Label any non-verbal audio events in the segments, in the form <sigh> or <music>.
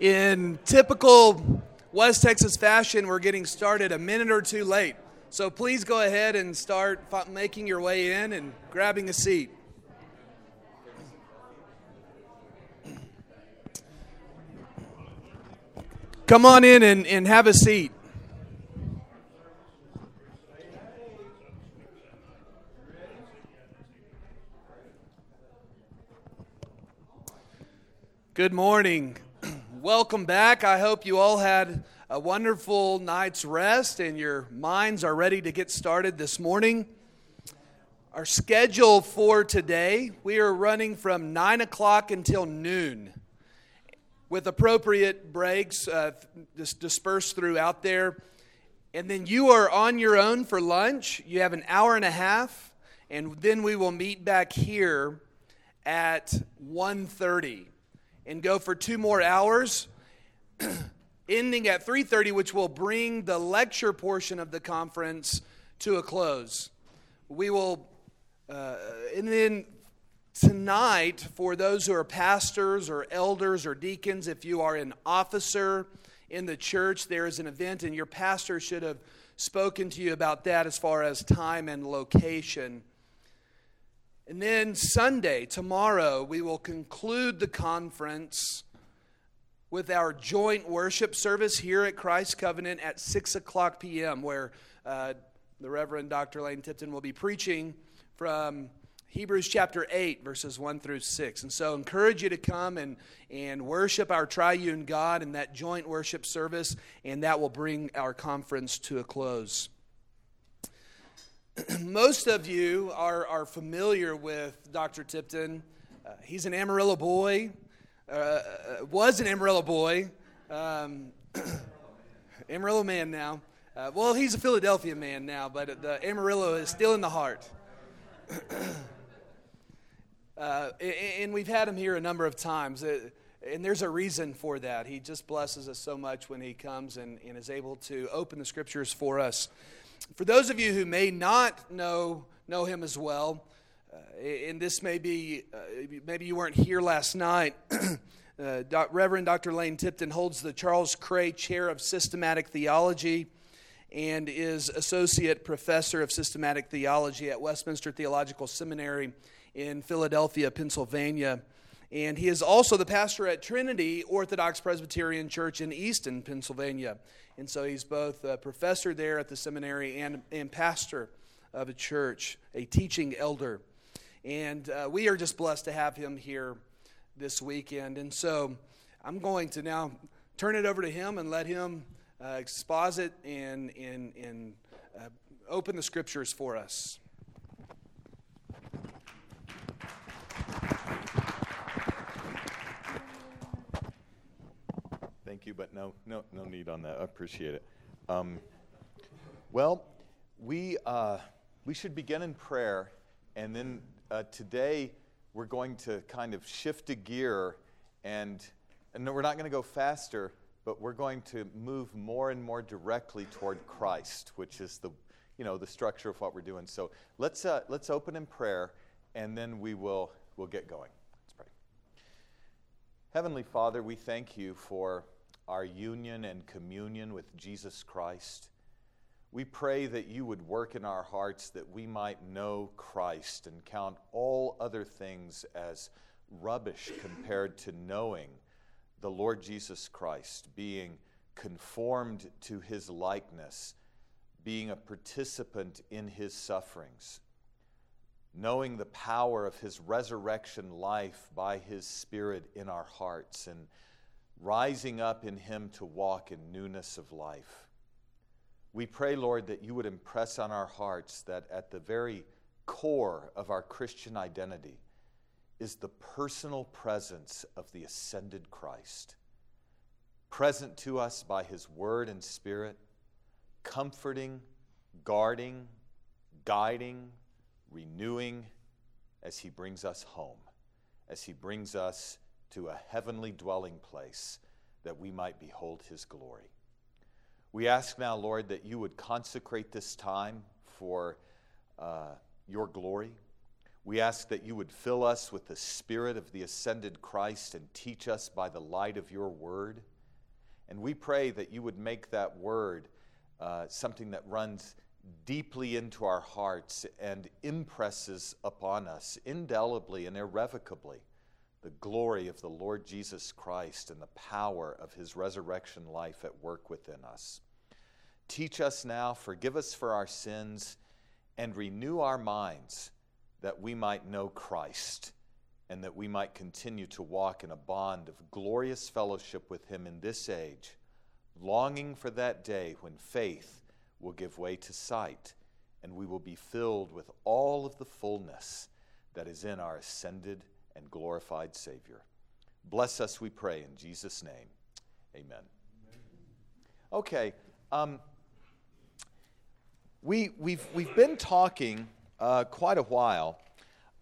In typical West Texas fashion, we're getting started a minute or two late. So please go ahead and start making your way in and grabbing a seat. Come on in and, and have a seat. Good morning. Welcome back. I hope you all had a wonderful night's rest and your minds are ready to get started this morning. Our schedule for today, we are running from 9 o'clock until noon with appropriate breaks uh, dispersed throughout there. And then you are on your own for lunch. You have an hour and a half, and then we will meet back here at 1.30 and go for two more hours, <clears throat> ending at 3:30, which will bring the lecture portion of the conference to a close. We will, uh, and then tonight, for those who are pastors or elders or deacons, if you are an officer in the church, there is an event, and your pastor should have spoken to you about that as far as time and location. And then Sunday, tomorrow, we will conclude the conference with our joint worship service here at Christ Covenant at 6 o'clock p.m., where uh, the Reverend Dr. Lane Tipton will be preaching from Hebrews chapter 8, verses 1 through 6. And so, encourage you to come and, and worship our triune God in that joint worship service, and that will bring our conference to a close. <clears throat> most of you are, are familiar with Dr. Tipton. Uh, he's an Amarillo boy, uh, uh was an Amarillo boy, um, <clears throat> Amarillo man now. Uh, well, he's a Philadelphia man now, but the Amarillo is still in the heart. <clears throat> Uh, and we've had him here a number of times. Uh, and there's a reason for that. He just blesses us so much when he comes and, and is able to open the scriptures for us. For those of you who may not know, know him as well, uh, and this may be, uh, maybe you weren't here last night, <clears throat> uh, Reverend Dr. Lane Tipton holds the Charles Krahe Chair of Systematic Theology and is Associate Professor of Systematic Theology at Westminster Theological Seminary in Philadelphia, Pennsylvania. And he is also the pastor at Trinity Orthodox Presbyterian Church in Easton, Pennsylvania. And so he's both a professor there at the seminary and, and pastor of a church, a teaching elder. And uh, we are just blessed to have him here this weekend. And so I'm going to now turn it over to him and let him uh, exposit and, and, and uh, open the scriptures for us. Thank you, but no, no, no need on that. I appreciate it. Um, well, we uh, we should begin in prayer, and then uh, today we're going to kind of shift a gear, and and we're not going to go faster, but we're going to move more and more directly toward Christ, which is the you know the structure of what we're doing. So let's uh, let's open in prayer, and then we will we'll get going. Let's pray. Heavenly Father, we thank you for our union and communion with Jesus Christ. We pray that you would work in our hearts that we might know Christ and count all other things as rubbish compared to knowing the Lord Jesus Christ, being conformed to his likeness, being a participant in his sufferings, knowing the power of his resurrection life by his Spirit in our hearts, and rising up in Him to walk in newness of life. We pray, Lord, that you would impress on our hearts that at the very core of our Christian identity is the personal presence of the ascended Christ, present to us by His Word and Spirit, comforting, guarding, guiding, renewing as He brings us home, as He brings us to a heavenly dwelling place that we might behold his glory. We ask now, Lord, that you would consecrate this time for uh, your glory. We ask that you would fill us with the Spirit of the ascended Christ and teach us by the light of your word. And we pray that you would make that word uh, something that runs deeply into our hearts and impresses upon us indelibly and irrevocably the glory of the Lord Jesus Christ and the power of his resurrection life at work within us. Teach us now, forgive us for our sins, and renew our minds that we might know Christ and that we might continue to walk in a bond of glorious fellowship with Him in this age, longing for that day when faith will give way to sight and we will be filled with all of the fullness that is in our ascended and glorified Savior. Bless us, we pray, in Jesus' name. Amen. Okay. Um, we, we've, we've been talking uh, quite a while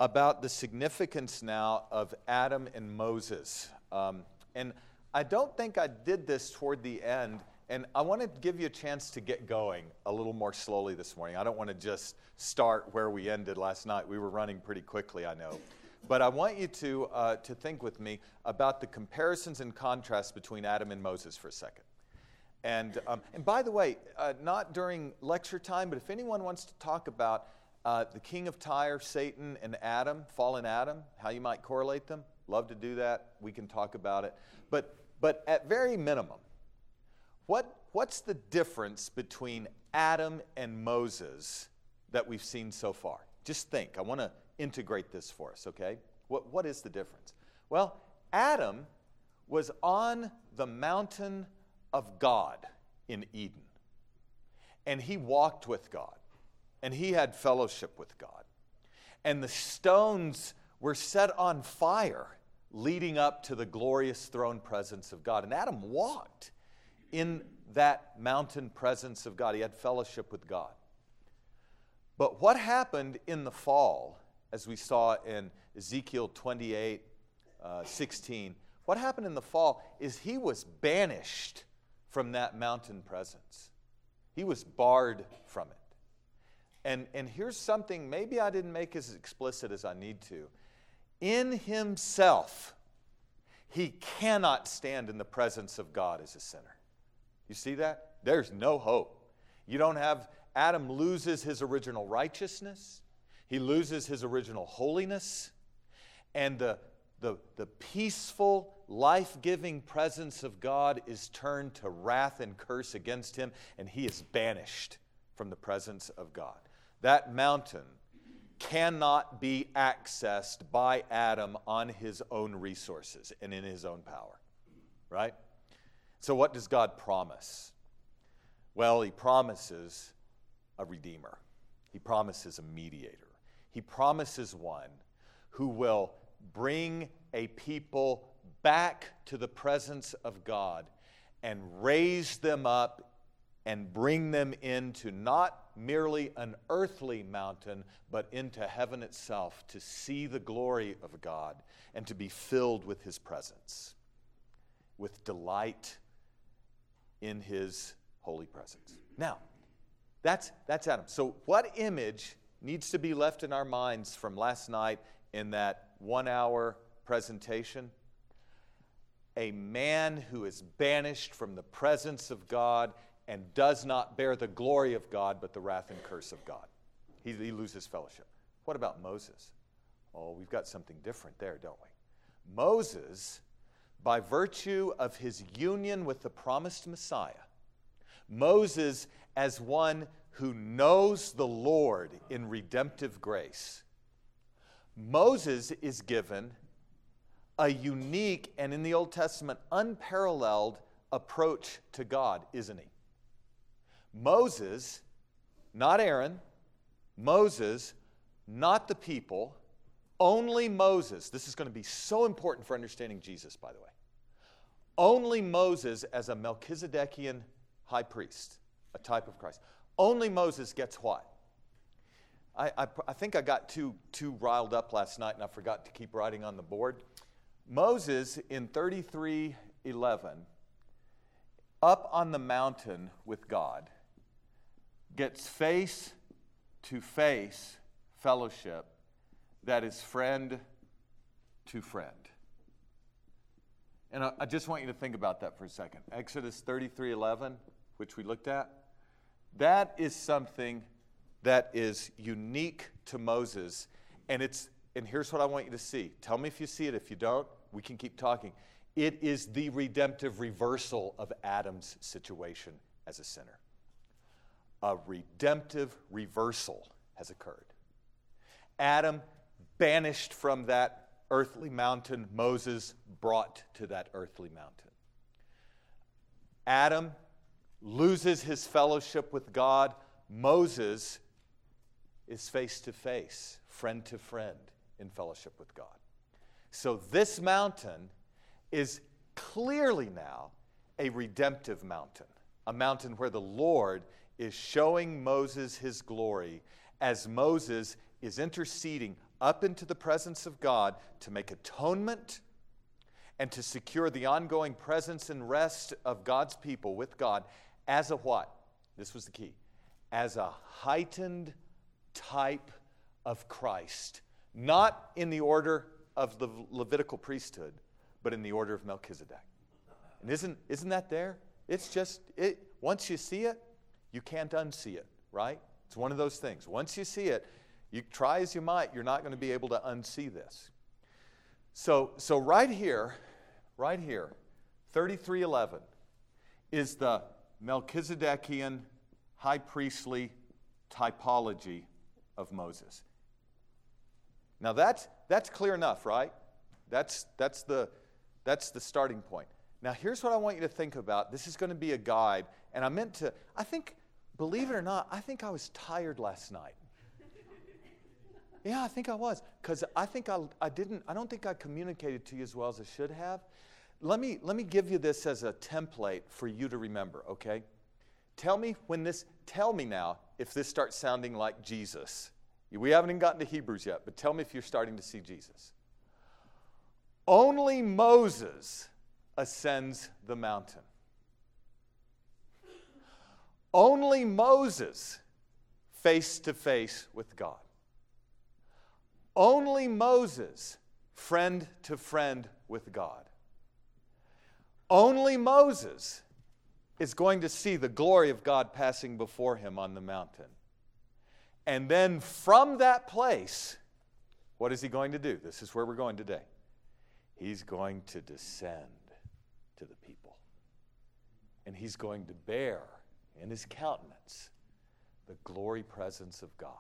about the significance now of Adam and Moses. Um, and I don't think I did this toward the end, and I want to give you a chance to get going a little more slowly this morning. I don't want to just start where we ended last night. We were running pretty quickly, I know. But I want you to, uh, to think with me about the comparisons and contrasts between Adam and Moses for a second. And, um, and by the way, uh, not during lecture time, but if anyone wants to talk about uh, the king of Tyre, Satan, and Adam, fallen Adam, how you might correlate them, love to do that. We can talk about it. But, but at very minimum, what, what's the difference between Adam and Moses that we've seen so far? Just think. I want to integrate this for us, okay? What, what is the difference? Well, Adam was on the mountain of God in Eden. And he walked with God, and he had fellowship with God. And the stones were set on fire leading up to the glorious throne presence of God. And Adam walked in that mountain presence of God, he had fellowship with God. But what happened in the fall, as we saw in Ezekiel 28 uh, 16, what happened in the fall is he was banished from that mountain presence. He was barred from it. And, and here's something maybe I didn't make as explicit as I need to. In himself, he cannot stand in the presence of God as a sinner. You see that? There's no hope. You don't have, Adam loses his original righteousness, he loses his original holiness, and the, the, the peaceful, life giving presence of God is turned to wrath and curse against him, and he is banished from the presence of God. That mountain cannot be accessed by Adam on his own resources and in his own power. Right? So, what does God promise? Well, he promises a redeemer, he promises a mediator, he promises one who will bring a people back to the presence of God and raise them up and bring them into not merely an earthly mountain, but into heaven itself to see the glory of God and to be filled with His presence, with delight in His holy presence. Now, that's, that's Adam. So, what image needs to be left in our minds from last night in that one hour presentation. A man who is banished from the presence of God and does not bear the glory of God, but the wrath and curse of God. He, he loses fellowship. What about Moses? Oh, we've got something different there, don't we? Moses, by virtue of his union with the promised Messiah, Moses, as one who knows the Lord in redemptive grace, Moses is given a unique and in the Old Testament unparalleled approach to God, isn't he? Moses, not Aaron, Moses, not the people, only Moses. This is going to be so important for understanding Jesus, by the way. Only Moses as a Melchizedekian high priest, a type of Christ. Only Moses gets what? I, I, I, think I got too, too riled up last night and I forgot to keep writing on the board. Moses in 3311, up on the mountain with God, gets face to face fellowship that is friend to friend. And I, I just want you to think about that for a second. Exodus 33 11, which we looked at, that is something that is unique to Moses. And it's and here's what I want you to see. Tell me if you see it. If you don't, we can keep talking. It is the redemptive reversal of Adam's situation as a sinner. A redemptive reversal has occurred. Adam banished from that earthly mountain, Moses brought to that earthly mountain. Adam loses his fellowship with God. Moses is face to face, friend to friend in fellowship with God. So this mountain is clearly now a redemptive mountain, a mountain where the Lord is showing Moses his glory as Moses is interceding up into the presence of God to make atonement and to secure the ongoing presence and rest of God's people with God as a what? This was the key. As a heightened type of Christ, not in the order of the Levitical priesthood, but in the order of Melchizedek. And isn't, isn't that there? It's just, it, once you see it, you can't unsee it, right? It's one of those things. Once you see it, you try as you might, you're not going to be able to unsee this. So, so right here, right here, 3311 is the Melchizedekian high priestly typology of Moses. Now that's, that's clear enough, right? That's, that's, the, that's the starting point. Now here's what I want you to think about. This is going to be a guide, and I meant to, I think, believe it or not, I think I was tired last night. Yeah, I think I was. Because I think I, I didn't, I don't think I communicated to you as well as I should have. Let me, let me give you this as a template for you to remember, okay? Tell me when this, tell me now if this starts sounding like Jesus. We haven't even gotten to Hebrews yet, but tell me if you're starting to see Jesus. Only Moses ascends the mountain. Only Moses face to face with God. Only Moses, friend to friend with God. Only Moses is going to see the glory of God passing before him on the mountain. And then from that place, what is he going to do? This is where we're going today. He's going to descend to the people. And he's going to bear in his countenance the glory presence of God.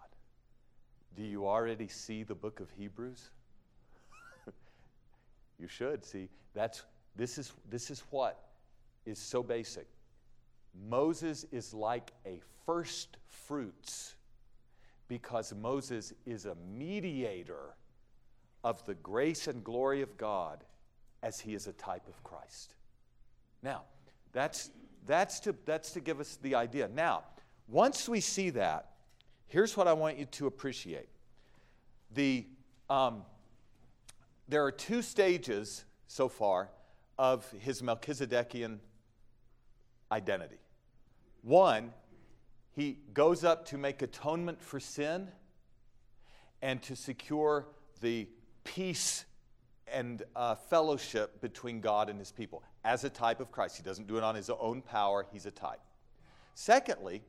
Do you already see the book of Hebrews? <laughs> you should see. That's this is this is what is so basic. Moses is like a first fruits because Moses is a mediator of the grace and glory of God as he is a type of Christ. Now, that's that's to that's to give us the idea. Now, once we see that, Here's what I want you to appreciate. The, um, there are two stages so far of his Melchizedekian identity. One, he goes up to make atonement for sin and to secure the peace and uh, fellowship between God and his people as a type of Christ. He doesn't do it on his own power, he's a type. Secondly,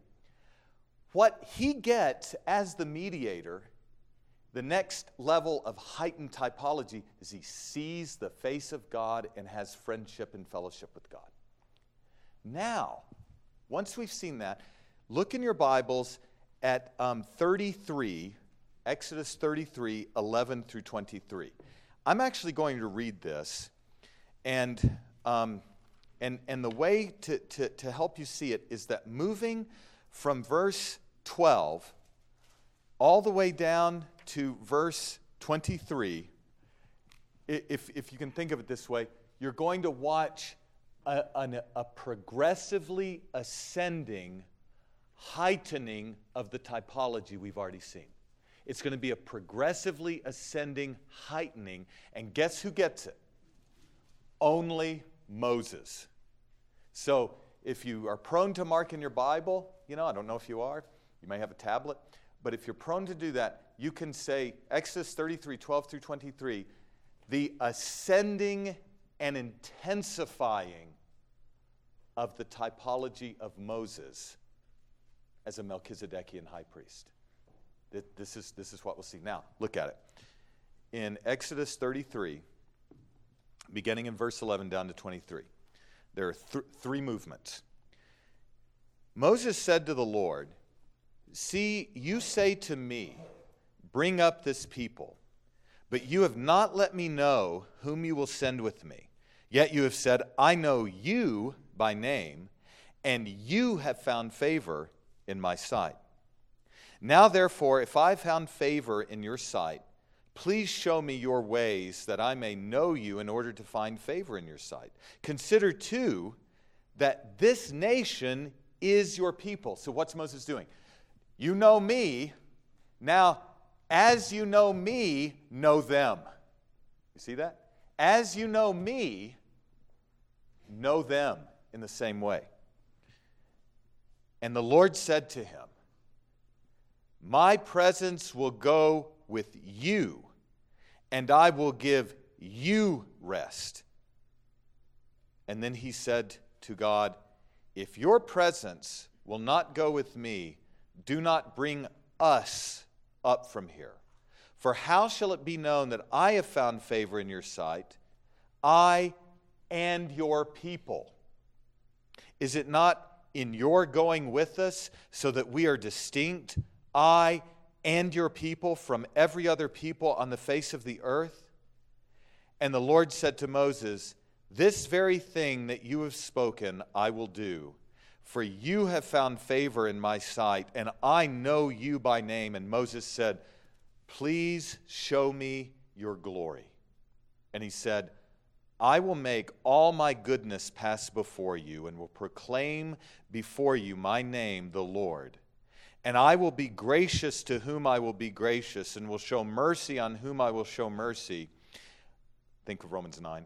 what he gets as the mediator, the next level of heightened typology, is he sees the face of God and has friendship and fellowship with God. Now, once we've seen that, look in your Bibles at um, 33, Exodus 33, 11 through 23. I'm actually going to read this, and, um, and, and the way to, to, to help you see it is that moving from verse 12 all the way down to verse 23, if, if you can think of it this way, you're going to watch a, a, a progressively ascending, heightening of the typology we've already seen. It's going to be a progressively ascending, heightening, and guess who gets it? Only Moses. So if you are prone to mark in your Bible, you know, I don't know if you are, you may have a tablet, but if you're prone to do that, you can say Exodus 33 12 through 23, the ascending and intensifying of the typology of Moses as a Melchizedekian high priest. This is, this is what we'll see. Now, look at it. In Exodus 33, beginning in verse 11 down to 23, there are th- three movements. Moses said to the Lord, See, you say to me, Bring up this people, but you have not let me know whom you will send with me. Yet you have said, I know you by name, and you have found favor in my sight. Now, therefore, if I have found favor in your sight, please show me your ways that I may know you in order to find favor in your sight. Consider, too, that this nation is your people. So, what's Moses doing? You know me. Now, as you know me, know them. You see that? As you know me, know them in the same way. And the Lord said to him, My presence will go with you, and I will give you rest. And then he said to God, If your presence will not go with me, do not bring us up from here. For how shall it be known that I have found favor in your sight, I and your people? Is it not in your going with us so that we are distinct, I and your people, from every other people on the face of the earth? And the Lord said to Moses, This very thing that you have spoken, I will do for you have found favor in my sight, and I know you by name. And Moses said, Please show me your glory. And he said, I will make all my goodness pass before you, and will proclaim before you my name, the Lord. And I will be gracious to whom I will be gracious, and will show mercy on whom I will show mercy. Think of Romans 9.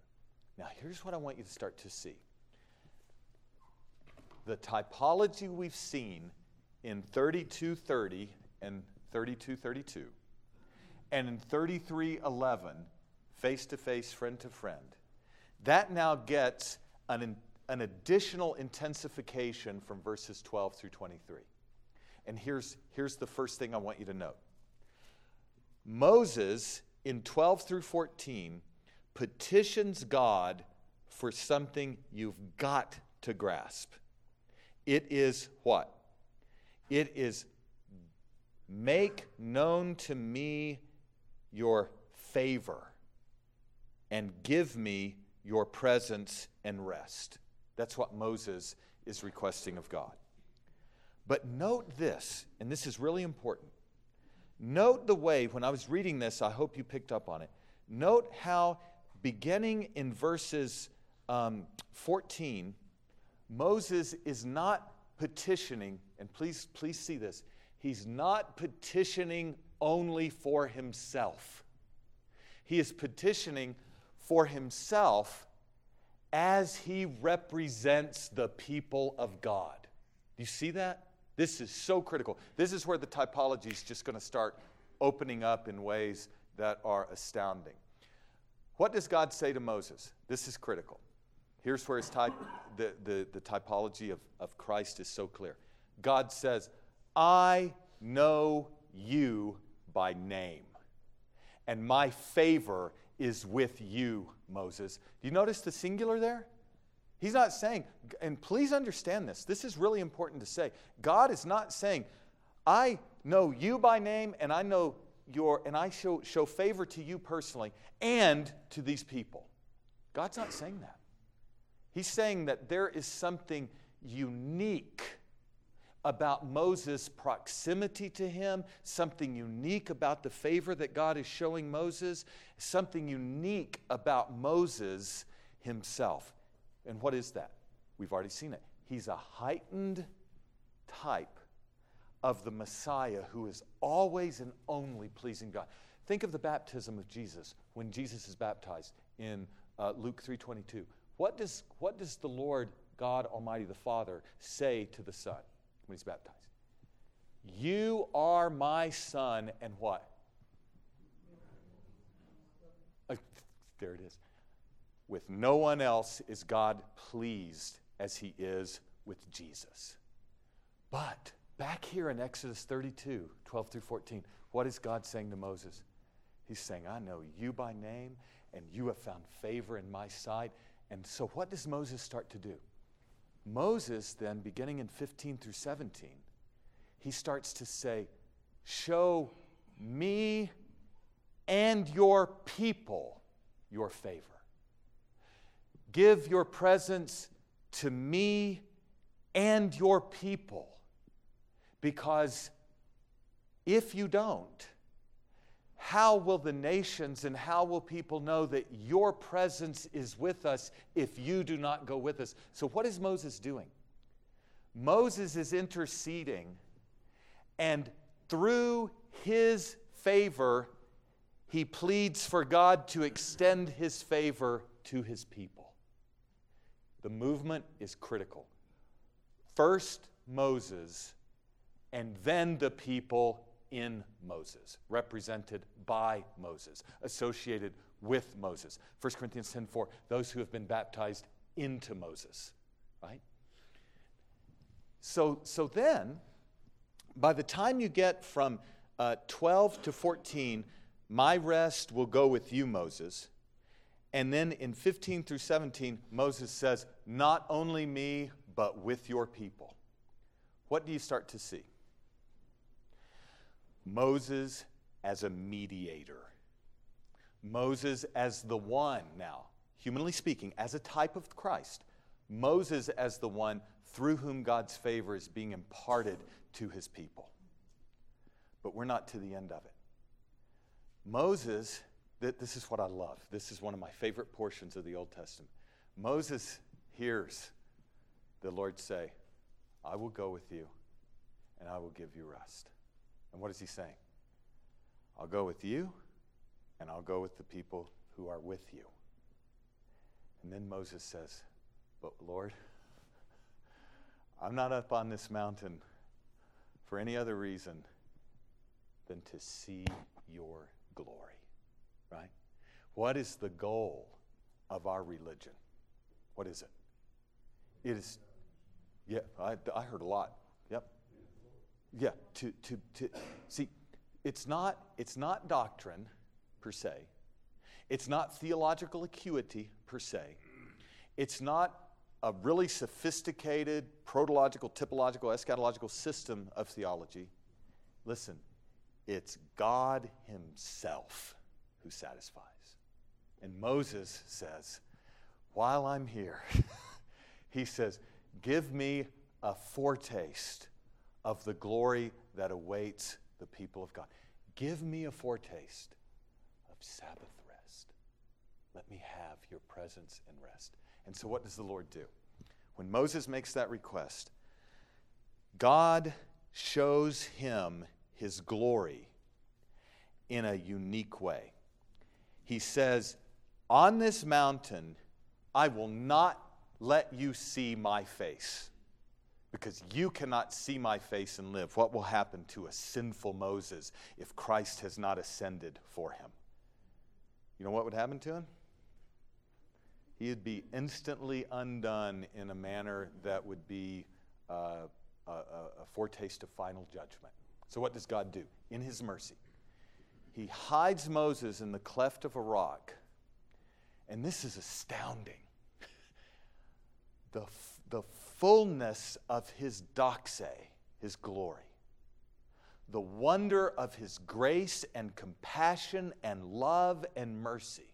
Now, here's what I want you to start to see. The typology we've seen in 3230 and 3232 and in 3311 face to face friend to friend that now gets an, an additional intensification from verses 12 through 23 and here's, here's the first thing i want you to note. Moses in 12 through 14 petitions God for something you've got to grasp. It is what? It is make known to me your favor and give me your presence and rest. That's what Moses is requesting of God. But note this, and this is really important. Note the way, when I was reading this, I hope you picked up on it. Note how beginning in verses um, 14, Moses is not petitioning, and please, please see this, he's not petitioning only for himself. He is petitioning for himself as he represents the people of God. Do you see that? This is so critical. This is where the typology is just going to start opening up in ways that are astounding. What does God say to Moses? This is critical. Here's where his type, the, the, the typology of, of Christ is so clear. God says, I know you by name, and my favor is with you, Moses. Do you notice the singular there? He's not saying, and please understand this, this is really important to say. God is not saying, I know you by name and I know your, and I show, show favor to you personally and to these people. God's not saying that. He's saying that there is something unique about Moses' proximity to him, something unique about the favor that God is showing Moses, something unique about Moses himself. And what is that? We've already seen it. He's a heightened type of the Messiah who is always and only pleasing God. Think of the baptism of Jesus when Jesus is baptized in uh, Luke 3:22. What does, what does the Lord God Almighty the Father say to the Son? when he's baptized. You are my son, and what? Uh, there it is. With no one else is God pleased as he is with Jesus. But back here in Exodus 32, 12 through 14, what is God saying to Moses? He's saying, I know you by name, and you have found favor in my sight. And so, what does Moses start to do? Moses, then, beginning in 15 through 17, he starts to say, Show me and your people your favor. Give your presence to me and your people. Because if you don't, how will the nations and how will people know that your presence is with us if you do not go with us? So, what is Moses doing? Moses is interceding, and through his favor, he pleads for God to extend his favor to his people. The movement is critical. First, Moses, and then the people in Moses, represented by Moses, associated with Moses. 1 Corinthians 10 4, those who have been baptized into Moses, right? So, so then, by the time you get from uh, 12 to 14, my rest will go with you, Moses. And then in 15 through 17, Moses says, Not only me, but with your people. What do you start to see? Moses as a mediator. Moses as the one now, humanly speaking, as a type of Christ. Moses as the one through whom God's favor is being imparted to his people. But we're not to the end of it. Moses, this is what I love. This is one of my favorite portions of the Old Testament. Moses hears the Lord say, I will go with you and I will give you rest. And what is he saying? I'll go with you, and I'll go with the people who are with you. And then Moses says, But Lord, I'm not up on this mountain for any other reason than to see your glory. Right? What is the goal of our religion? What is it? It is, yeah, I, I heard a lot. Yeah, to, to, to see, it's not, it's not doctrine per se. It's not theological acuity per se. It's not a really sophisticated protological, typological, eschatological system of theology. Listen, it's God Himself who satisfies. And Moses says, While I'm here, <laughs> he says, Give me a foretaste of the glory that awaits the people of God. Give me a foretaste of Sabbath rest. Let me have your presence and rest. And so, what does the Lord do? When Moses makes that request, God shows him his glory in a unique way. He says, On this mountain, I will not let you see my face because you cannot see my face and live. What will happen to a sinful Moses if Christ has not ascended for him? You know what would happen to him? He'd be instantly undone in a manner that would be uh, a, a foretaste of final judgment. So, what does God do? In his mercy, he hides Moses in the cleft of a rock. And this is astounding. <laughs> The, the fullness of his doxa, his glory, the wonder of his grace and compassion and love and mercy,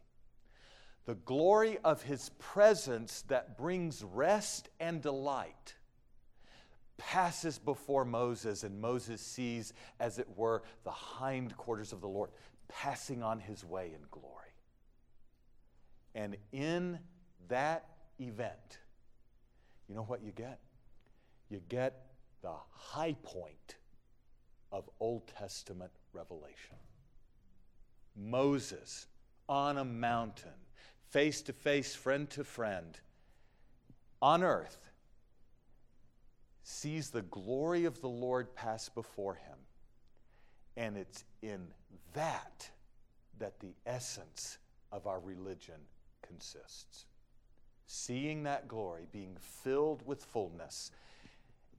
the glory of his presence that brings rest and delight, passes before Moses, and Moses sees, as it were, the hindquarters of the Lord passing on his way in glory. And in that event, you know what you get? You get the high point of Old Testament revelation. Moses on a mountain, face to face, friend to friend, on earth, sees the glory of the Lord pass before him. And it's in that that the essence of our religion consists. Seeing that glory, being filled with fullness.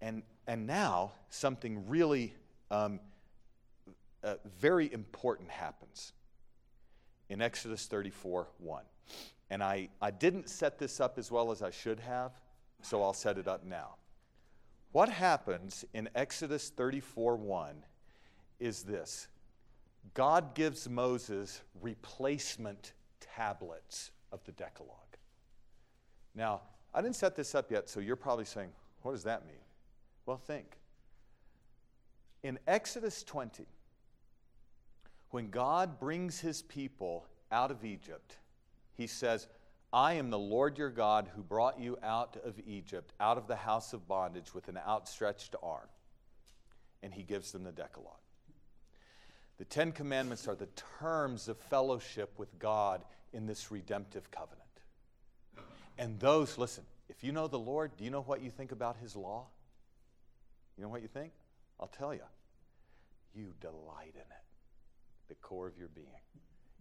And, and now, something really um, uh, very important happens in Exodus 34 1. And I, I didn't set this up as well as I should have, so I'll set it up now. What happens in Exodus 34 1 is this God gives Moses replacement tablets of the Decalogue. Now, I didn't set this up yet, so you're probably saying, what does that mean? Well, think. In Exodus 20, when God brings his people out of Egypt, he says, I am the Lord your God who brought you out of Egypt, out of the house of bondage with an outstretched arm. And he gives them the Decalogue. The Ten Commandments are the terms of fellowship with God in this redemptive covenant. And those, listen, if you know the Lord, do you know what you think about his law? You know what you think? I'll tell you. You delight in it, the core of your being.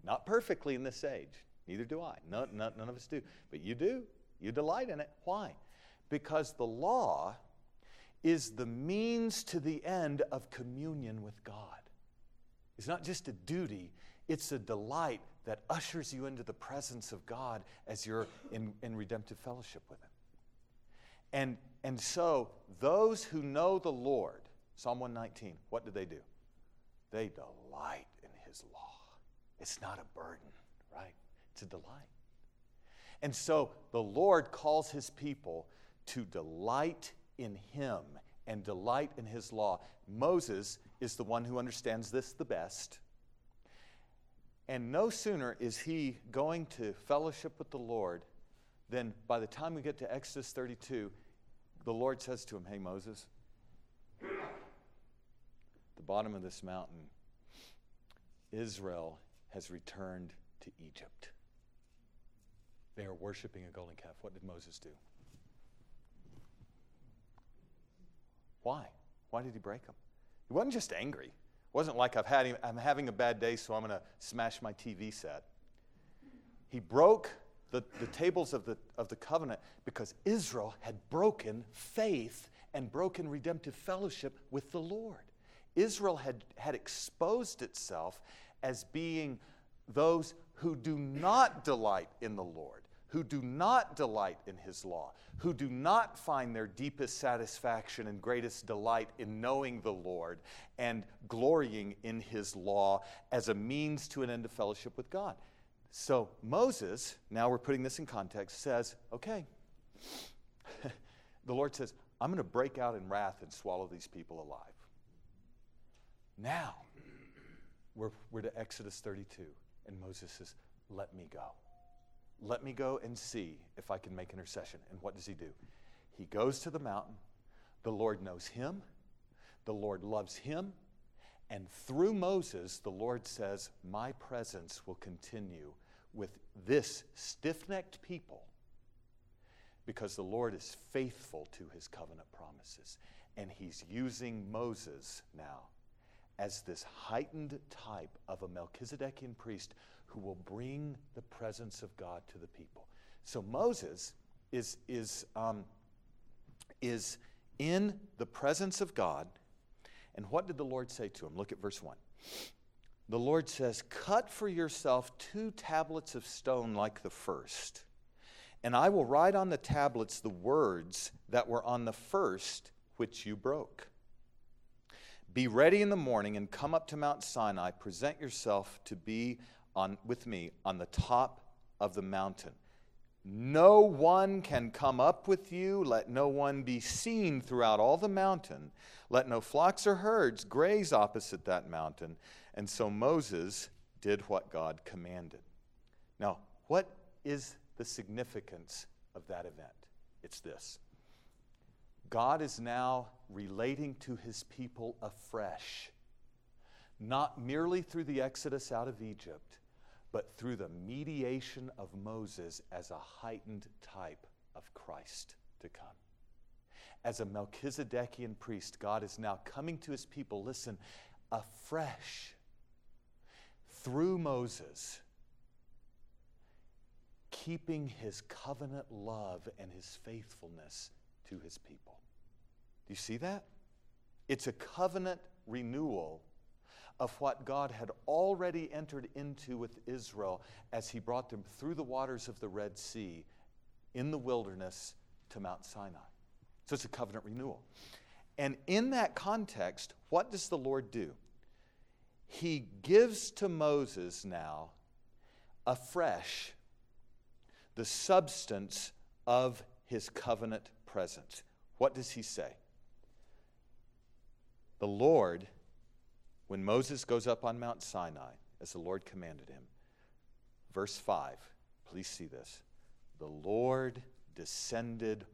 Not perfectly in this age, neither do I. None, none, none of us do. But you do. You delight in it. Why? Because the law is the means to the end of communion with God. It's not just a duty, it's a delight that ushers you into the presence of God as you're in, in redemptive fellowship with Him. And, and so, those who know the Lord, Psalm 119, what do they do? They delight in His law. It's not a burden, right? It's a delight. And so, the Lord calls His people to delight in Him and delight in His law. Moses is the one who understands this the best. And no sooner is he going to fellowship with the Lord than by the time we get to Exodus 32, the Lord says to him, Hey, Moses, the bottom of this mountain, Israel has returned to Egypt. They are worshiping a golden calf. What did Moses do? Why? Why did he break them? He wasn't just angry. Wasn't like I've had I'm having a bad day, so I'm going to smash my TV set. He broke the, the tables of the, of the covenant because Israel had broken faith and broken redemptive fellowship with the Lord. Israel had, had exposed itself as being those who do not delight in the Lord who do not delight in his law, who do not find their deepest satisfaction and greatest delight in knowing the Lord and glorying in his law as a means to an end of fellowship with God. So Moses, now we're putting this in context, says, okay, <laughs> the Lord says, I'm going to break out in wrath and swallow these people alive. Now, we're, we're to Exodus 32, and Moses says, let me go. Let me go and see if I can make intercession. And what does he do? He goes to the mountain. The Lord knows him, the Lord loves him. And through Moses, the Lord says, My presence will continue with this stiff necked people because the Lord is faithful to his covenant promises. And he's using Moses now as this heightened type of a Melchizedekian priest who will bring the presence of God to the people. So Moses is, is, um, is in the presence of God. And what did the Lord say to him? Look at verse 1. The Lord says, Cut for yourself two tablets of stone like the first, and I will write on the tablets the words that were on the first which you broke. Be ready in the morning and come up to Mount Sinai. Present yourself to be on, with me on the top of the mountain. No one can come up with you. Let no one be seen throughout all the mountain. Let no flocks or herds graze opposite that mountain. And so Moses did what God commanded. Now, what is the significance of that event? It's this God is now relating to his people afresh, not merely through the exodus out of Egypt but through the mediation of Moses as a heightened type of Christ to come. As a Melchizedekian priest, God is now coming to his people, listen, afresh through Moses, keeping his covenant love and his faithfulness to his people. Do you see that? It's a covenant renewal of what God had already entered into with Israel as he brought them through the waters of the Red Sea in the wilderness to Mount Sinai. So it's a covenant renewal. And in that context, what does the Lord do? He gives to Moses now afresh the substance of his covenant presence. What does he say? The Lord when Moses goes up on Mount Sinai, as the Lord commanded him, verse 5, please see this. The Lord descended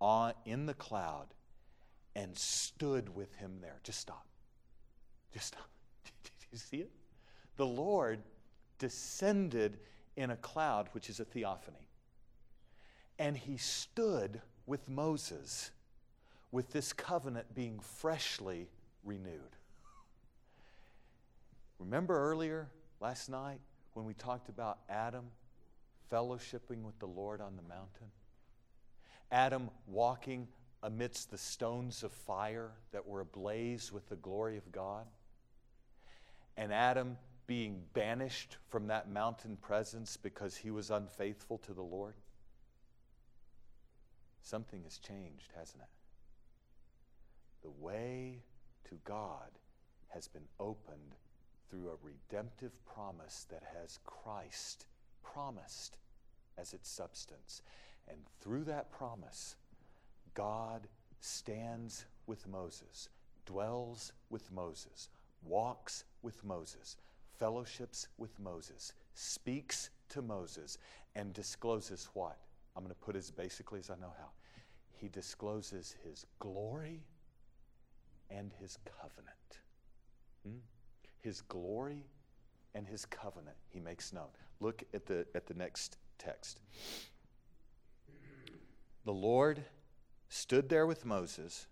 on, in the cloud and stood with him there. Just stop. Just stop. <laughs> Did you see it? The Lord descended in a cloud, which is a theophany. And he stood with Moses, with this covenant being freshly renewed. Remember earlier last night when we talked about Adam fellowshipping with the Lord on the mountain? Adam walking amidst the stones of fire that were ablaze with the glory of God? And Adam being banished from that mountain presence because he was unfaithful to the Lord? Something has changed, hasn't it? The way to God has been opened through a redemptive promise that has Christ promised as its substance. And through that promise, God stands with Moses, dwells with Moses, walks with Moses, fellowships with Moses, speaks to Moses, and discloses what? I'm going to put as basically as I know how. He discloses his glory and his covenant. Hmm? his glory and his covenant he makes known. Look at the, at the next text. The Lord stood there with Moses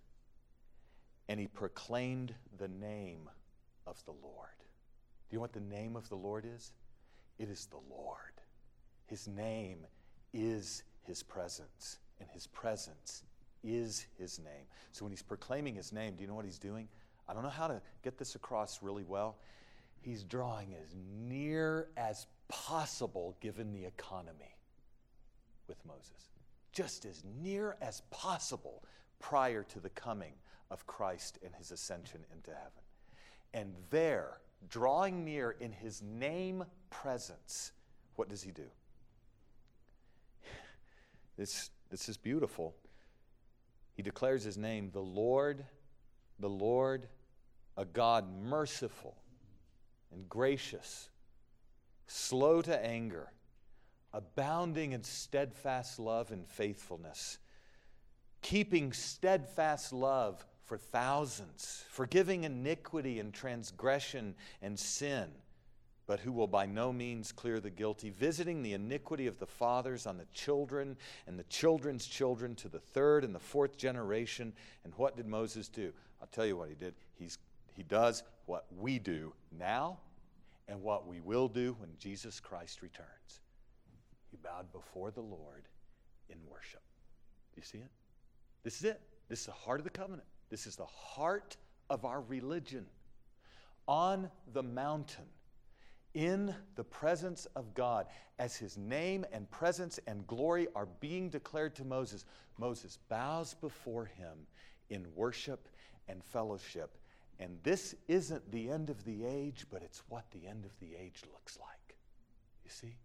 and he proclaimed the name of the Lord. Do you know what the name of the Lord is? It is the Lord. His name is his presence, and his presence is his name. So when he's proclaiming his name, do you know what he's doing? I don't know how to get this across really well. He's drawing as near as possible given the economy with Moses, just as near as possible prior to the coming of Christ and his ascension into heaven. And there, drawing near in his name presence, what does he do? <laughs> This, this is beautiful. He declares his name, the Lord, the Lord a God merciful and gracious, slow to anger, abounding in steadfast love and faithfulness, keeping steadfast love for thousands, forgiving iniquity and transgression and sin, but who will by no means clear the guilty, visiting the iniquity of the fathers on the children and the children's children to the third and the fourth generation. And what did Moses do? I'll tell you what he did. He's he does what we do now and what we will do when Jesus Christ returns. He bowed before the Lord in worship. You see it? This is it. This is the heart of the covenant. This is the heart of our religion. On the mountain, in the presence of God, as his name and presence and glory are being declared to Moses, Moses bows before him in worship and fellowship and this isn't the end of the age, but it's what the end of the age looks like. You see?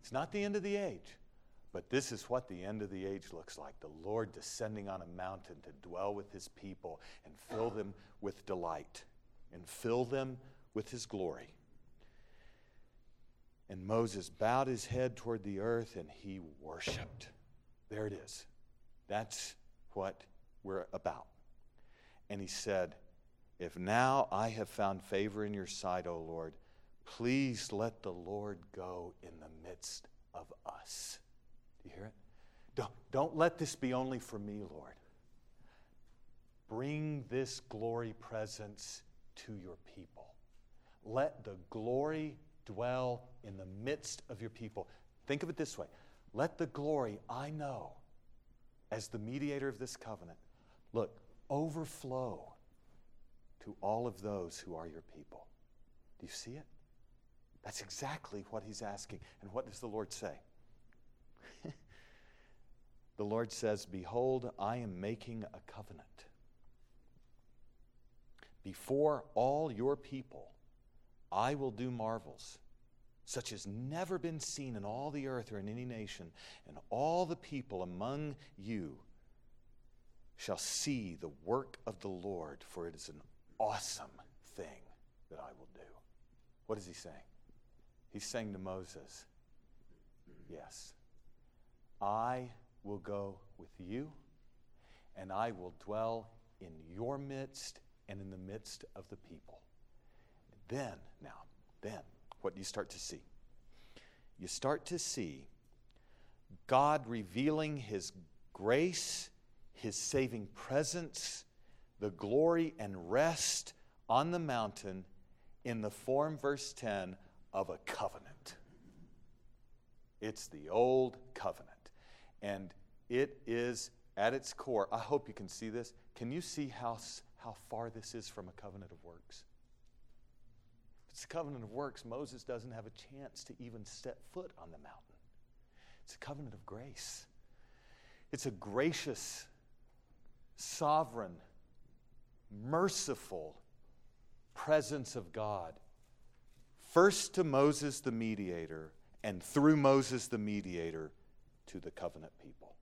It's not the end of the age, But this is what the end of the age looks like the Lord descending on a mountain to dwell with his people and fill them with delight and fill them with his glory. And Moses bowed his head toward the earth and he worshiped. There it is. That's what we're about. And he said, If now I have found favor in your sight, O Lord, please let the Lord go in the midst of us. Do you hear it? Don't, don't let this be only for me, Lord. Bring this glory presence to your people. Let the glory dwell in the midst of your people. Think of it this way let the glory I know as the mediator of this covenant, look, overflow to all of those who are your people. Do you see it? That's exactly what he's asking. And what does the Lord say? <laughs> the Lord says, Behold, I am making a covenant. Before all your people, I will do marvels such as never been seen in all the earth or in any nation, and all the people among you shall see the work of the Lord, for it is an awesome thing that I will do. What is he saying? He's saying to Moses, Yes, I will go with you, and I will dwell in your midst and in the midst of the people. Then, now, then, what do you start to see? You start to see God revealing His grace, His saving presence, the glory and rest on the mountain in the form, verse 10, of a covenant. It's the old covenant. And it is at its core. I hope you can see this. Can you see how, how far this is from a covenant of works? It's a covenant of works, Moses doesn't have a chance to even step foot on the mountain. It's a covenant of grace. It's a gracious, sovereign, merciful presence of God. First to Moses the mediator, and through Moses the mediator to the covenant people.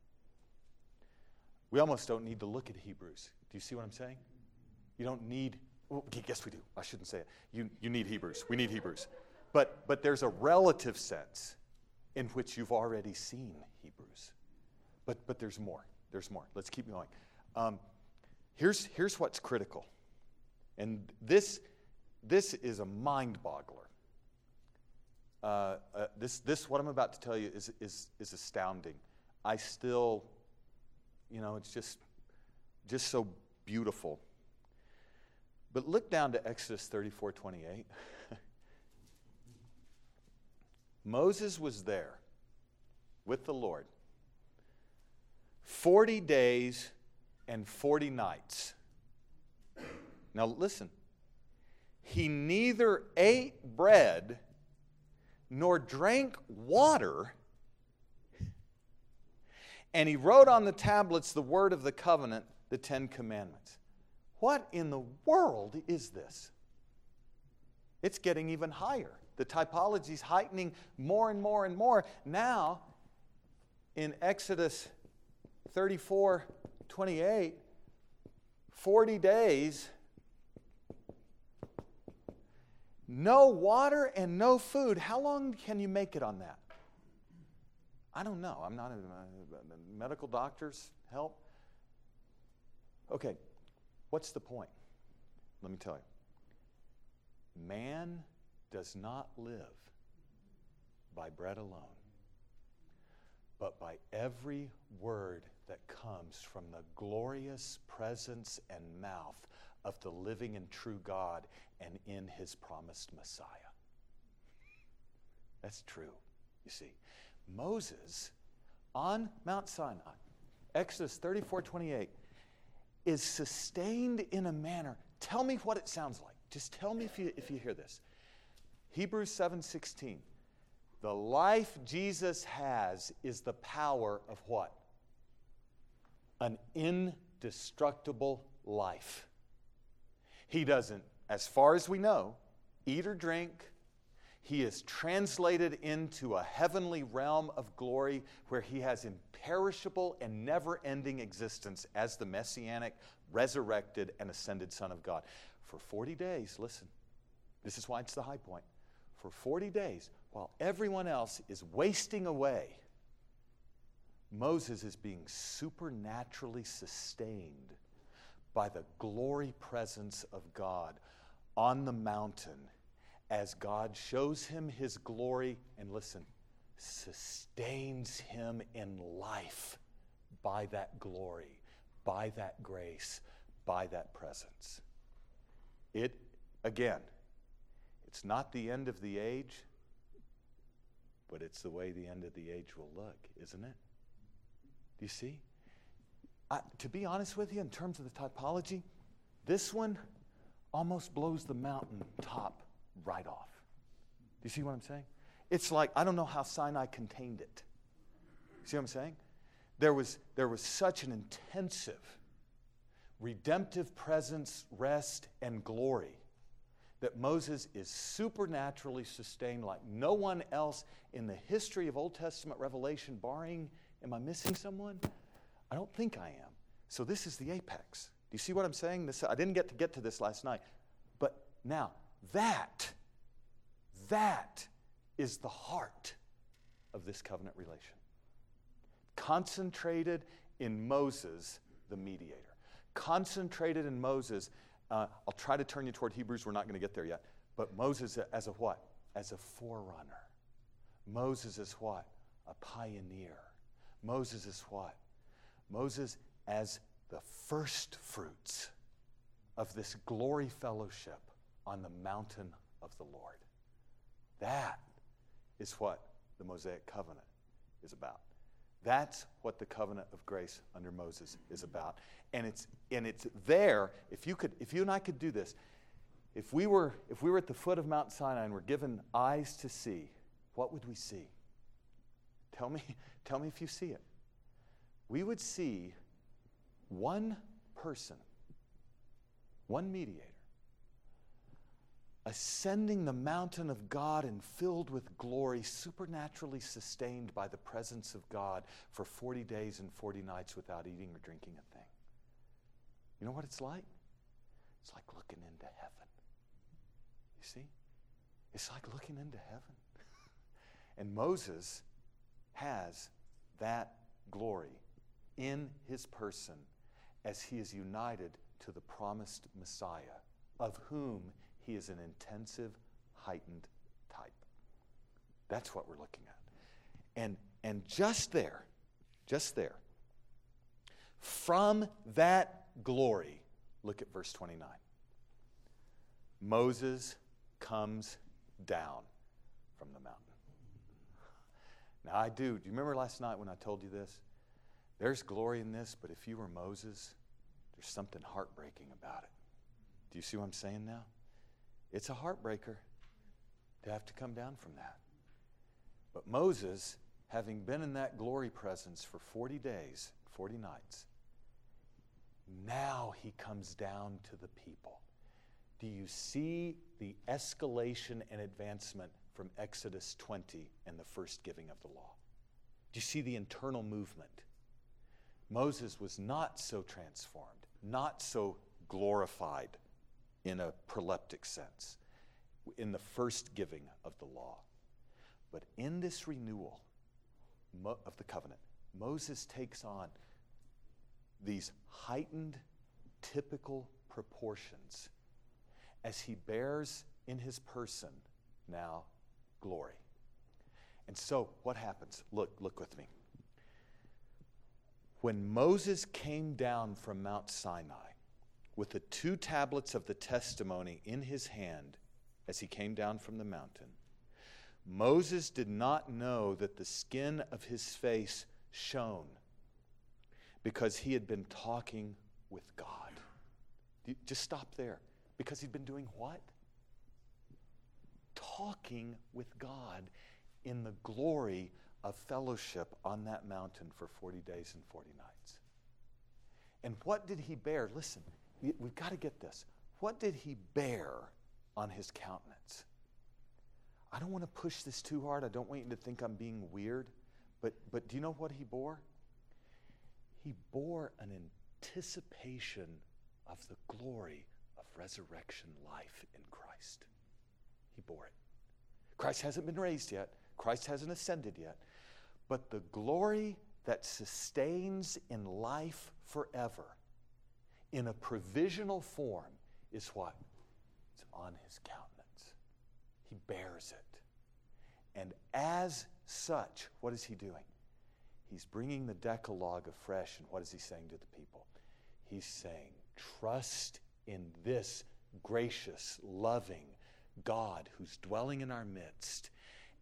We almost don't need to look at Hebrews. Do you see what I'm saying? You don't need well, yes, we do. I shouldn't say it. You, you need Hebrews. We need Hebrews. But, but there's a relative sense in which you've already seen Hebrews. But, but there's more. There's more. Let's keep going. Um, here's, here's what's critical. And this, this is a mind boggler. Uh, uh, this, this, what I'm about to tell you, is, is, is astounding. I still, you know, it's just, just so beautiful. But look down to Exodus 34 28. <laughs> Moses was there with the Lord 40 days and 40 nights. Now listen, he neither ate bread nor drank water, and he wrote on the tablets the word of the covenant, the Ten Commandments. What in the world is this? It's getting even higher. The typology is heightening more and more and more. Now, in Exodus 34 28, 40 days, no water and no food. How long can you make it on that? I don't know. I'm not a, a medical doctor's help. Okay, What's the point? Let me tell you. Man does not live by bread alone, but by every word that comes from the glorious presence and mouth of the living and true God and in his promised Messiah. That's true, you see. Moses on Mount Sinai, Exodus 34 28, is sustained in a manner. Tell me what it sounds like. Just tell me if you, if you hear this. Hebrews 7:16. The life Jesus has is the power of what? An indestructible life. He doesn't, as far as we know, eat or drink. He is translated into a heavenly realm of glory where he has imperishable and never ending existence as the messianic, resurrected, and ascended Son of God. For 40 days, listen, this is why it's the high point. For 40 days, while everyone else is wasting away, Moses is being supernaturally sustained by the glory presence of God on the mountain as God shows him his glory and listen, sustains him in life by that glory, by that grace, by that presence. It, again, it's not the end of the age, but it's the way the end of the age will look, isn't it? Do you see? I, to be honest with you, in terms of the typology, this one almost blows the mountain top right off. Do you see what I'm saying? It's like, I don't know how Sinai contained it. See what I'm saying? There was, there was such an intensive, redemptive presence, rest, and glory that Moses is supernaturally sustained like no one else in the history of Old Testament revelation, barring, am I missing someone? I don't think I am. So this is the apex. Do you see what I'm saying? This, I didn't get to get to this last night. But now, that, that is the heart of this covenant relation. Concentrated in Moses, the mediator. Concentrated in Moses. Uh, I'll try to turn you toward Hebrews. We're not going to get there yet. But Moses as a what? As a forerunner. Moses is what? A pioneer. Moses is what? Moses as the first fruits of this glory fellowship on the mountain of the Lord. That is what the Mosaic covenant is about. That's what the covenant of grace under Moses is about. And it's and it's there, if you could if you and I could do this, if we were if we were at the foot of Mount Sinai and were given eyes to see, what would we see? Tell me, <laughs> tell me if you see it. We would see one person, one mediator, ascending the mountain of God and filled with glory, supernaturally sustained by the presence of God for 40 days and 40 nights without eating or drinking a thing. You know what it's like? It's like looking into heaven. You see? It's like looking into heaven. <laughs> and Moses has that glory in his person as he is united to the promised Messiah, of whom he is an intensive, heightened type. That's what we're looking at. And, and just there, just there, from that glory, look at verse 29. Moses comes down from the mountain. Now, I do. Do you remember last night when I told you this? There's glory in this, but if you were Moses, there's something heartbreaking about it. Do you see what I'm saying now? It's a heartbreaker to have to come down from that. But Moses, having been in that glory presence for 40 days, 40 nights, now he comes down to the people. Do you see the escalation and advancement from Exodus 20 and the first giving of the law? Do you see the internal movement? Moses was not so transformed, not so glorified in a proleptic sense in the first giving of the law. But in this renewal of the covenant, Moses takes on these heightened, typical proportions as he bears in his person now glory. And so, what happens? Look, look with me. When Moses came down from Mount Sinai with the two tablets of the testimony in his hand as he came down from the mountain, Moses did not know that the skin of his face shone because he had been talking with God. Just stop there. Because he'd been doing what? Talking with God in the glory of fellowship on that mountain for 40 days and 40 nights. And what did he bear? Listen, we've got to get this. What did he bear on his countenance? I don't want to push this too hard. I don't want you to think I'm being weird. But, but do you know what he bore? He bore an anticipation of the glory of resurrection life in Christ. He bore it. Christ hasn't been raised yet, Christ hasn't ascended yet. But the glory that sustains in life forever in a provisional form is what? It's on his countenance. He bears it. And as such, what is he doing? He's bringing the Decalogue afresh, and what is he saying to the people? He's saying, Trust in this gracious, loving God who's dwelling in our midst,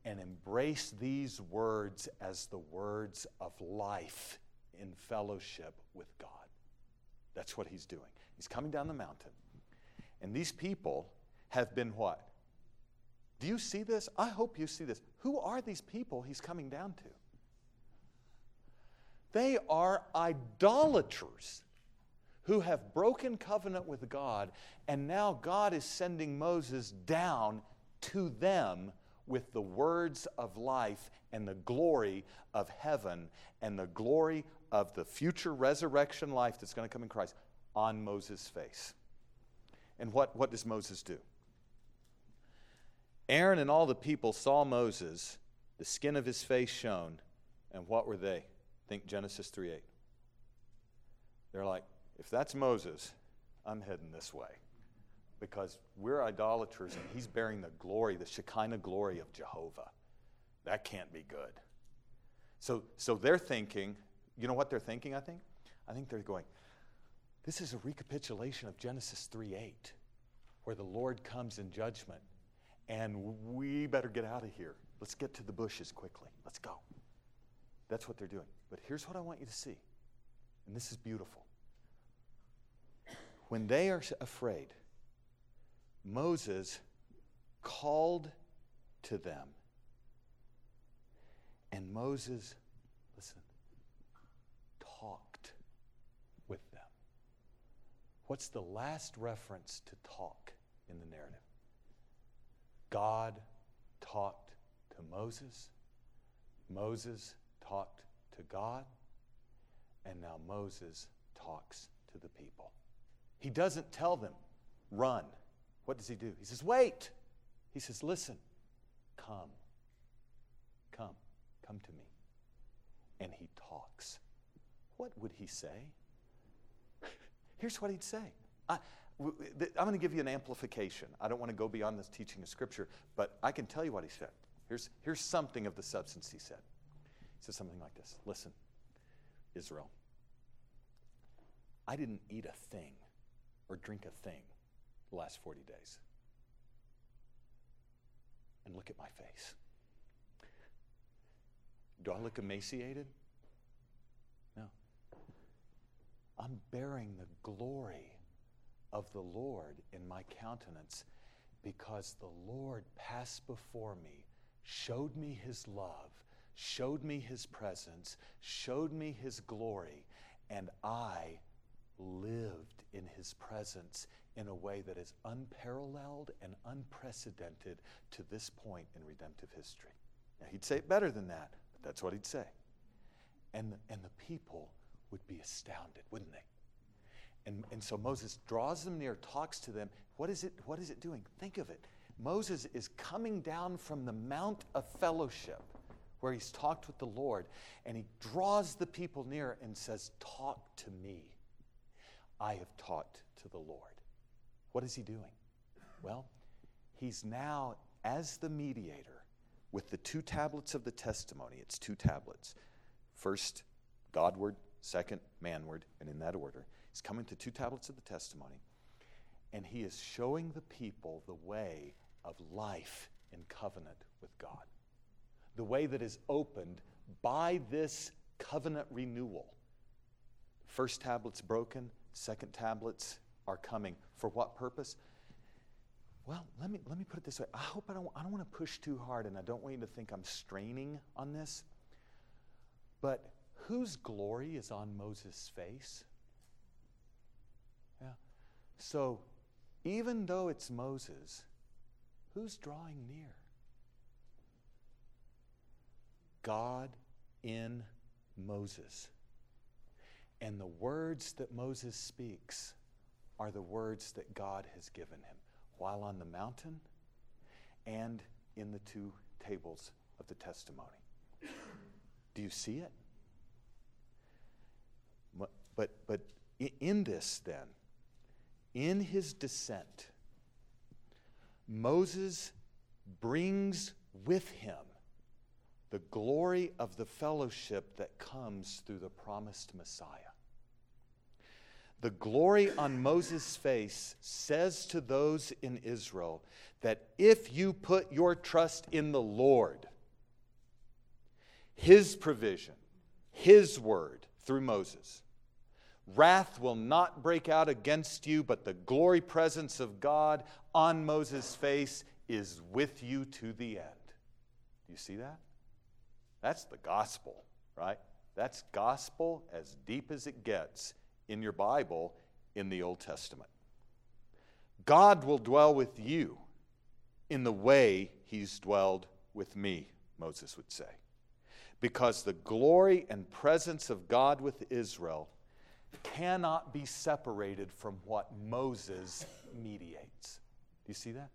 and embrace these words as the words of life in fellowship with God. That's what he's doing. He's coming down the mountain. And these people have been what? Do you see this? I hope you see this. Who are these people he's coming down to? They are idolaters who have broken covenant with God, and now God is sending Moses down to them with the words of life and the glory of heaven and the glory of the future resurrection life that's going to come in Christ on Moses' face. And what, what does Moses do? Aaron and all the people saw Moses, the skin of his face shone, and what were they? Think Genesis 3 8. They're like, if that's Moses, I'm heading this way. Because we're idolaters and he's bearing the glory, the Shekinah glory of Jehovah. That can't be good. So, so they're thinking, you know what they're thinking, I think? I think they're going, this is a recapitulation of Genesis 3 8, where the Lord comes in judgment and we better get out of here. Let's get to the bushes quickly. Let's go. That's what they're doing. But here's what I want you to see, and this is beautiful. When they are afraid, Moses called to them, and Moses, listen, talked with them. What's the last reference to talk in the narrative? God talked to Moses, Moses talked to God, and now Moses talks to the people. He doesn't tell them, run. What does he do? He says, wait. He says, listen, come, come, come to me. And he talks. What would he say? <laughs> Here's what he'd say. I, I'm going to give you an amplification. I don't want to go beyond this teaching of Scripture, but I can tell you what he said. Here's, here's something of the substance he said. He said something like this Listen, Israel, I didn't eat a thing or drink a thing the last 40 days. And look at my face. Do I look emaciated? No. I'm bearing the glory of the Lord in my countenance because the Lord passed before me, showed me his love, showed me his presence, showed me his glory, and I lived in his presence in a way that is unparalleled and unprecedented to this point in redemptive history. Now, he'd say it better than that, but that's what he'd say. And, and the people would be astounded, wouldn't they? And, and so Moses draws them near, talks to them. What is, it, what is it doing? Think of it. Moses is coming down from the Mount of Fellowship where he's talked with the Lord, and he draws the people near and says, Talk to me. I have talked to the Lord. What is he doing? Well, he's now, as the mediator, with the two tablets of the testimony, it's two tablets. First, Godward, second, manward, and in that order. He's coming to two tablets of the testimony, and he is showing the people the way of life in covenant with God. The way that is opened by this covenant renewal. First tablet's broken, second tablets are coming. For what purpose? Well, let me, let me put it this way. I hope I don't, I don't want to push too hard, and I don't want you to think I'm straining on this. But whose glory is on Moses' face? Yeah. So, even though it's Moses, who's drawing near? God in Moses. And the words that Moses speaks are the words that God has given him while on the mountain and in the two tables of the testimony. Do you see it? But, but in this, then, in his descent, Moses brings with him the glory of the fellowship that comes through the promised Messiah. The glory on Moses' face says to those in Israel that if you put your trust in the Lord, His provision, His word through Moses, wrath will not break out against you, but the glory presence of God on Moses' face is with you to the end. Do you see that? That's the gospel, right? That's gospel as deep as it gets in your Bible in the Old Testament. God will dwell with you in the way he's dwelled with me, Moses would say. Because the glory and presence of God with Israel cannot be separated from what Moses mediates. Do you see that?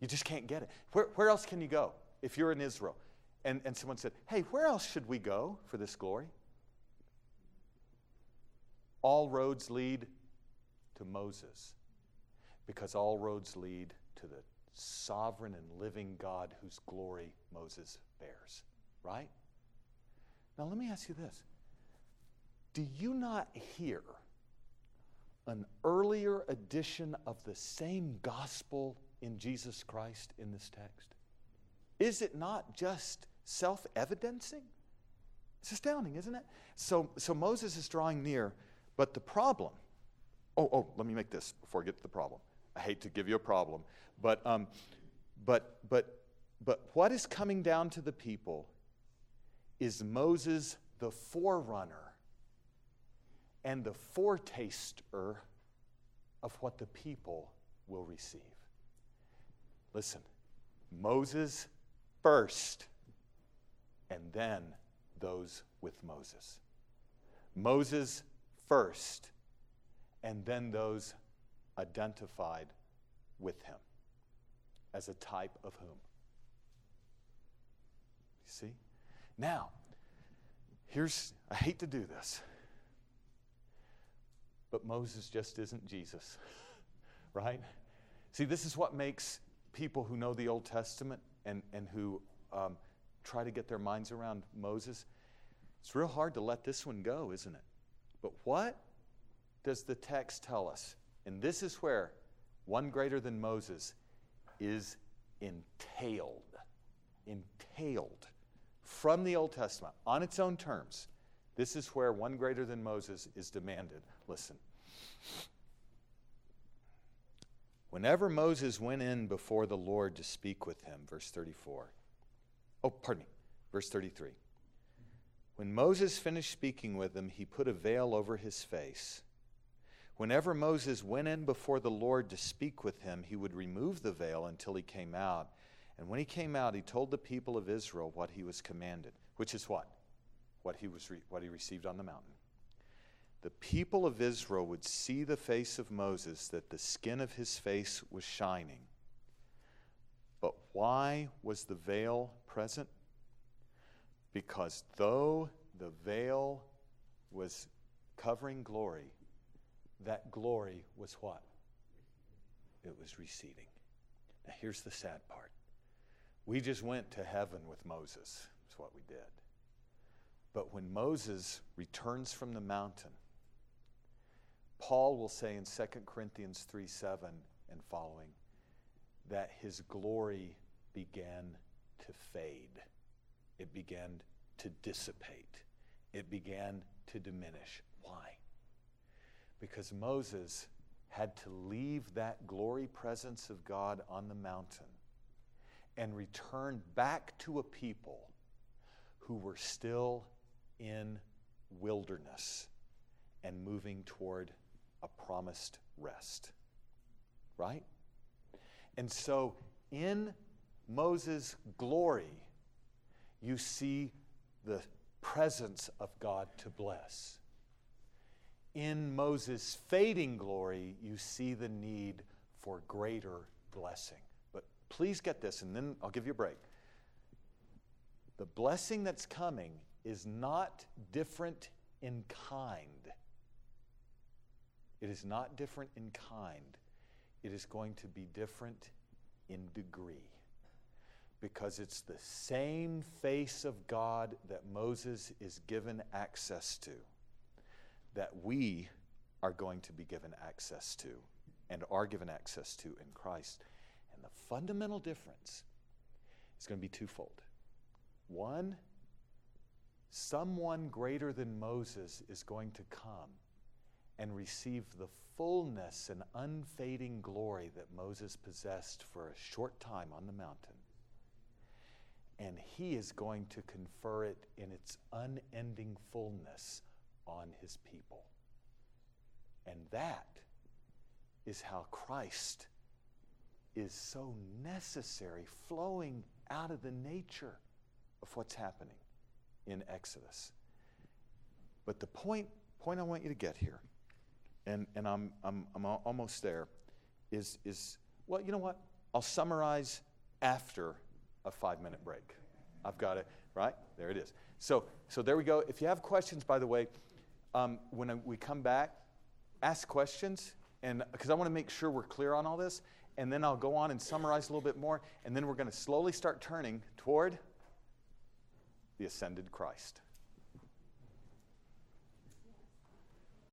You just can't get it. Where, where else can you go if you're in Israel? And, and someone said, Hey, where else should we go for this glory? All roads lead to Moses because all roads lead to the sovereign and living God whose glory Moses bears, right? Now, let me ask you this Do you not hear an earlier edition of the same gospel in Jesus Christ in this text? Is it not just self evidencing? It's astounding, isn't it? So, so Moses is drawing near but the problem, oh, oh, let me make this before I get to the problem. I hate to give you a problem, but, um, but, but, but what is coming down to the people is Moses the forerunner and the foretaster of what the people will receive. Listen, Moses first, and then those with Moses. Moses first, and then those identified with him as a type of whom? You see? Now, here's, I hate to do this, but Moses just isn't Jesus, <laughs> right? See, this is what makes people who know the Old Testament and, and who um, try to get their minds around Moses, it's real hard to let this one go, isn't it? But what does the text tell us? And this is where one greater than Moses is entailed. Entailed from the Old Testament on its own terms. This is where one greater than Moses is demanded. Listen. Whenever Moses went in before the Lord to speak with him, verse 34. Oh, pardon me, verse 33. When Moses finished speaking with him, he put a veil over his face. Whenever Moses went in before the Lord to speak with him, he would remove the veil until he came out. And when he came out, he told the people of Israel what he was commanded, which is what? What he, was re- what he received on the mountain. The people of Israel would see the face of Moses, that the skin of his face was shining. But why was the veil present? Because though the veil was covering glory, that glory was what? It was receding. Now, here's the sad part. We just went to heaven with Moses, That's what we did. But when Moses returns from the mountain, Paul will say in 2 Corinthians 3 7 and following that his glory began to fade it began to dissipate, it began to diminish. Why? Because Moses had to leave that glory presence of God on the mountain and return back to a people who were still in wilderness and moving toward a promised rest. Right? And so, in Moses' glory, you see the presence of God to bless. In Moses' fading glory, you see the need for greater blessing. But please get this, and then I'll give you a break. The blessing that's coming is not different in kind. It is not different in kind. It is going to be different in degree. Because it's the same face of God that Moses is given access to, that we are going to be given access to and are given access to in Christ. And the fundamental difference is going to be twofold. One, someone greater than Moses is going to come and receive the fullness and unfading glory that Moses possessed for a short time on the mountain. And he is going to confer it in its unending fullness on his people. And that is how Christ is so necessary, flowing out of the nature of what's happening in Exodus. But the point, point I want you to get here, and, and I'm, I'm, I'm almost there, is, is well, you know what? I'll summarize after a five minute break. I've got it, right? There it is. So, so there we go. If you have questions, by the way, um, when we come back, ask questions, and because I want to make sure we're clear on all this, and then I'll go on and summarize a little bit more, and then we're going to slowly start turning toward the ascended Christ.